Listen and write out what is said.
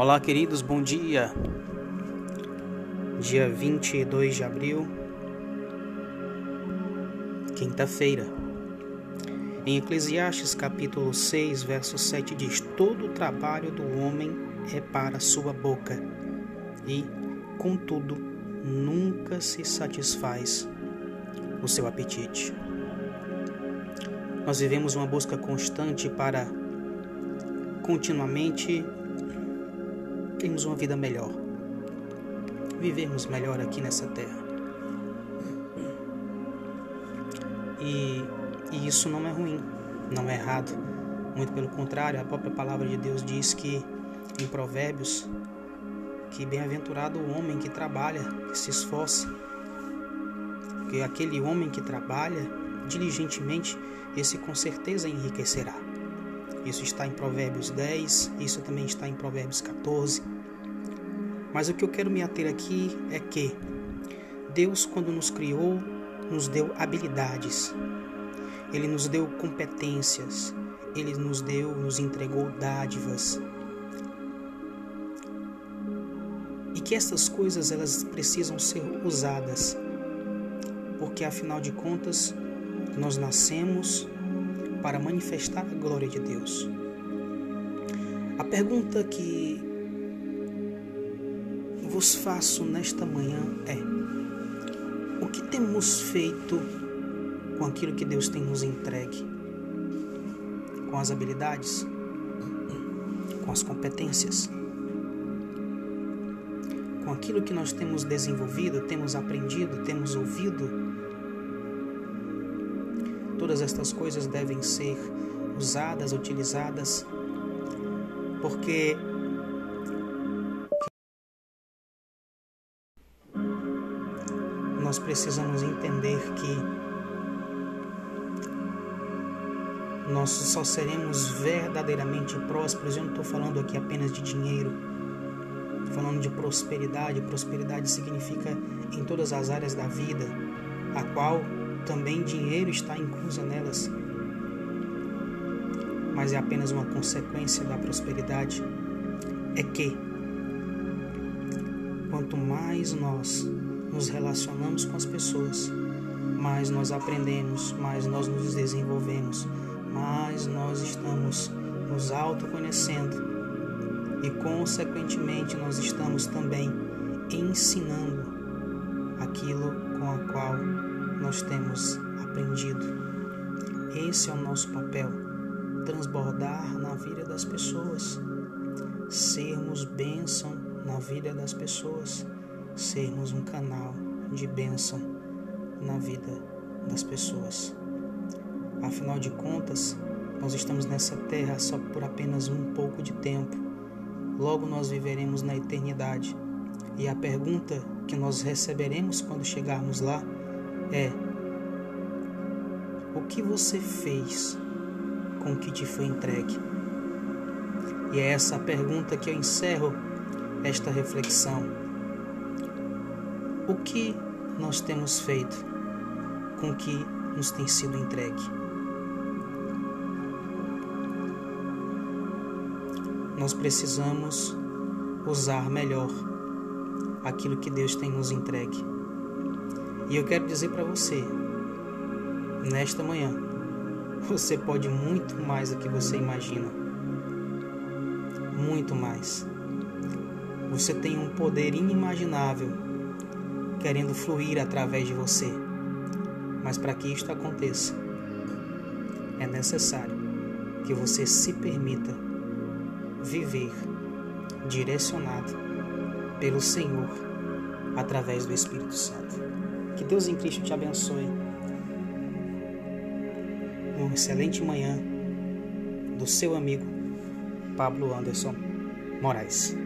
Olá, queridos, bom dia. Dia 22 de abril, quinta-feira. Em Eclesiastes capítulo 6, verso 7 diz: Todo o trabalho do homem é para sua boca, e, contudo, nunca se satisfaz o seu apetite. Nós vivemos uma busca constante para continuamente termos uma vida melhor, vivermos melhor aqui nessa terra. E, e isso não é ruim, não é errado. Muito pelo contrário, a própria palavra de Deus diz que em Provérbios que bem-aventurado o homem que trabalha, que se esforça. Que aquele homem que trabalha diligentemente, esse com certeza enriquecerá. Isso está em Provérbios 10, isso também está em Provérbios 14. Mas o que eu quero me ater aqui é que Deus, quando nos criou, nos deu habilidades, Ele nos deu competências, Ele nos deu, nos entregou dádivas. E que essas coisas elas precisam ser usadas, porque afinal de contas nós nascemos para manifestar a glória de Deus. A pergunta que vos faço nesta manhã é: o que temos feito com aquilo que Deus tem nos entregue? Com as habilidades? Com as competências? Com aquilo que nós temos desenvolvido, temos aprendido, temos ouvido? Todas estas coisas devem ser usadas, utilizadas, porque nós precisamos entender que nós só seremos verdadeiramente prósperos. Eu não estou falando aqui apenas de dinheiro, estou falando de prosperidade. Prosperidade significa em todas as áreas da vida, a qual também dinheiro está incluso nelas, mas é apenas uma consequência da prosperidade. É que quanto mais nós nos relacionamos com as pessoas, mais nós aprendemos, mais nós nos desenvolvemos, mais nós estamos nos autoconhecendo e, consequentemente, nós estamos também ensinando aquilo com a qual nós temos aprendido. Esse é o nosso papel: transbordar na vida das pessoas, sermos bênção na vida das pessoas, sermos um canal de bênção na vida das pessoas. Afinal de contas, nós estamos nessa terra só por apenas um pouco de tempo. Logo nós viveremos na eternidade. E a pergunta que nós receberemos quando chegarmos lá é: o que você fez com o que te foi entregue? E é essa pergunta que eu encerro esta reflexão. O que nós temos feito com o que nos tem sido entregue? Nós precisamos usar melhor aquilo que Deus tem nos entregue. E eu quero dizer para você, nesta manhã, você pode muito mais do que você imagina. Muito mais. Você tem um poder inimaginável querendo fluir através de você. Mas para que isto aconteça, é necessário que você se permita viver direcionado pelo Senhor através do Espírito Santo. Que Deus em Cristo te abençoe. Uma excelente manhã do seu amigo Pablo Anderson Moraes.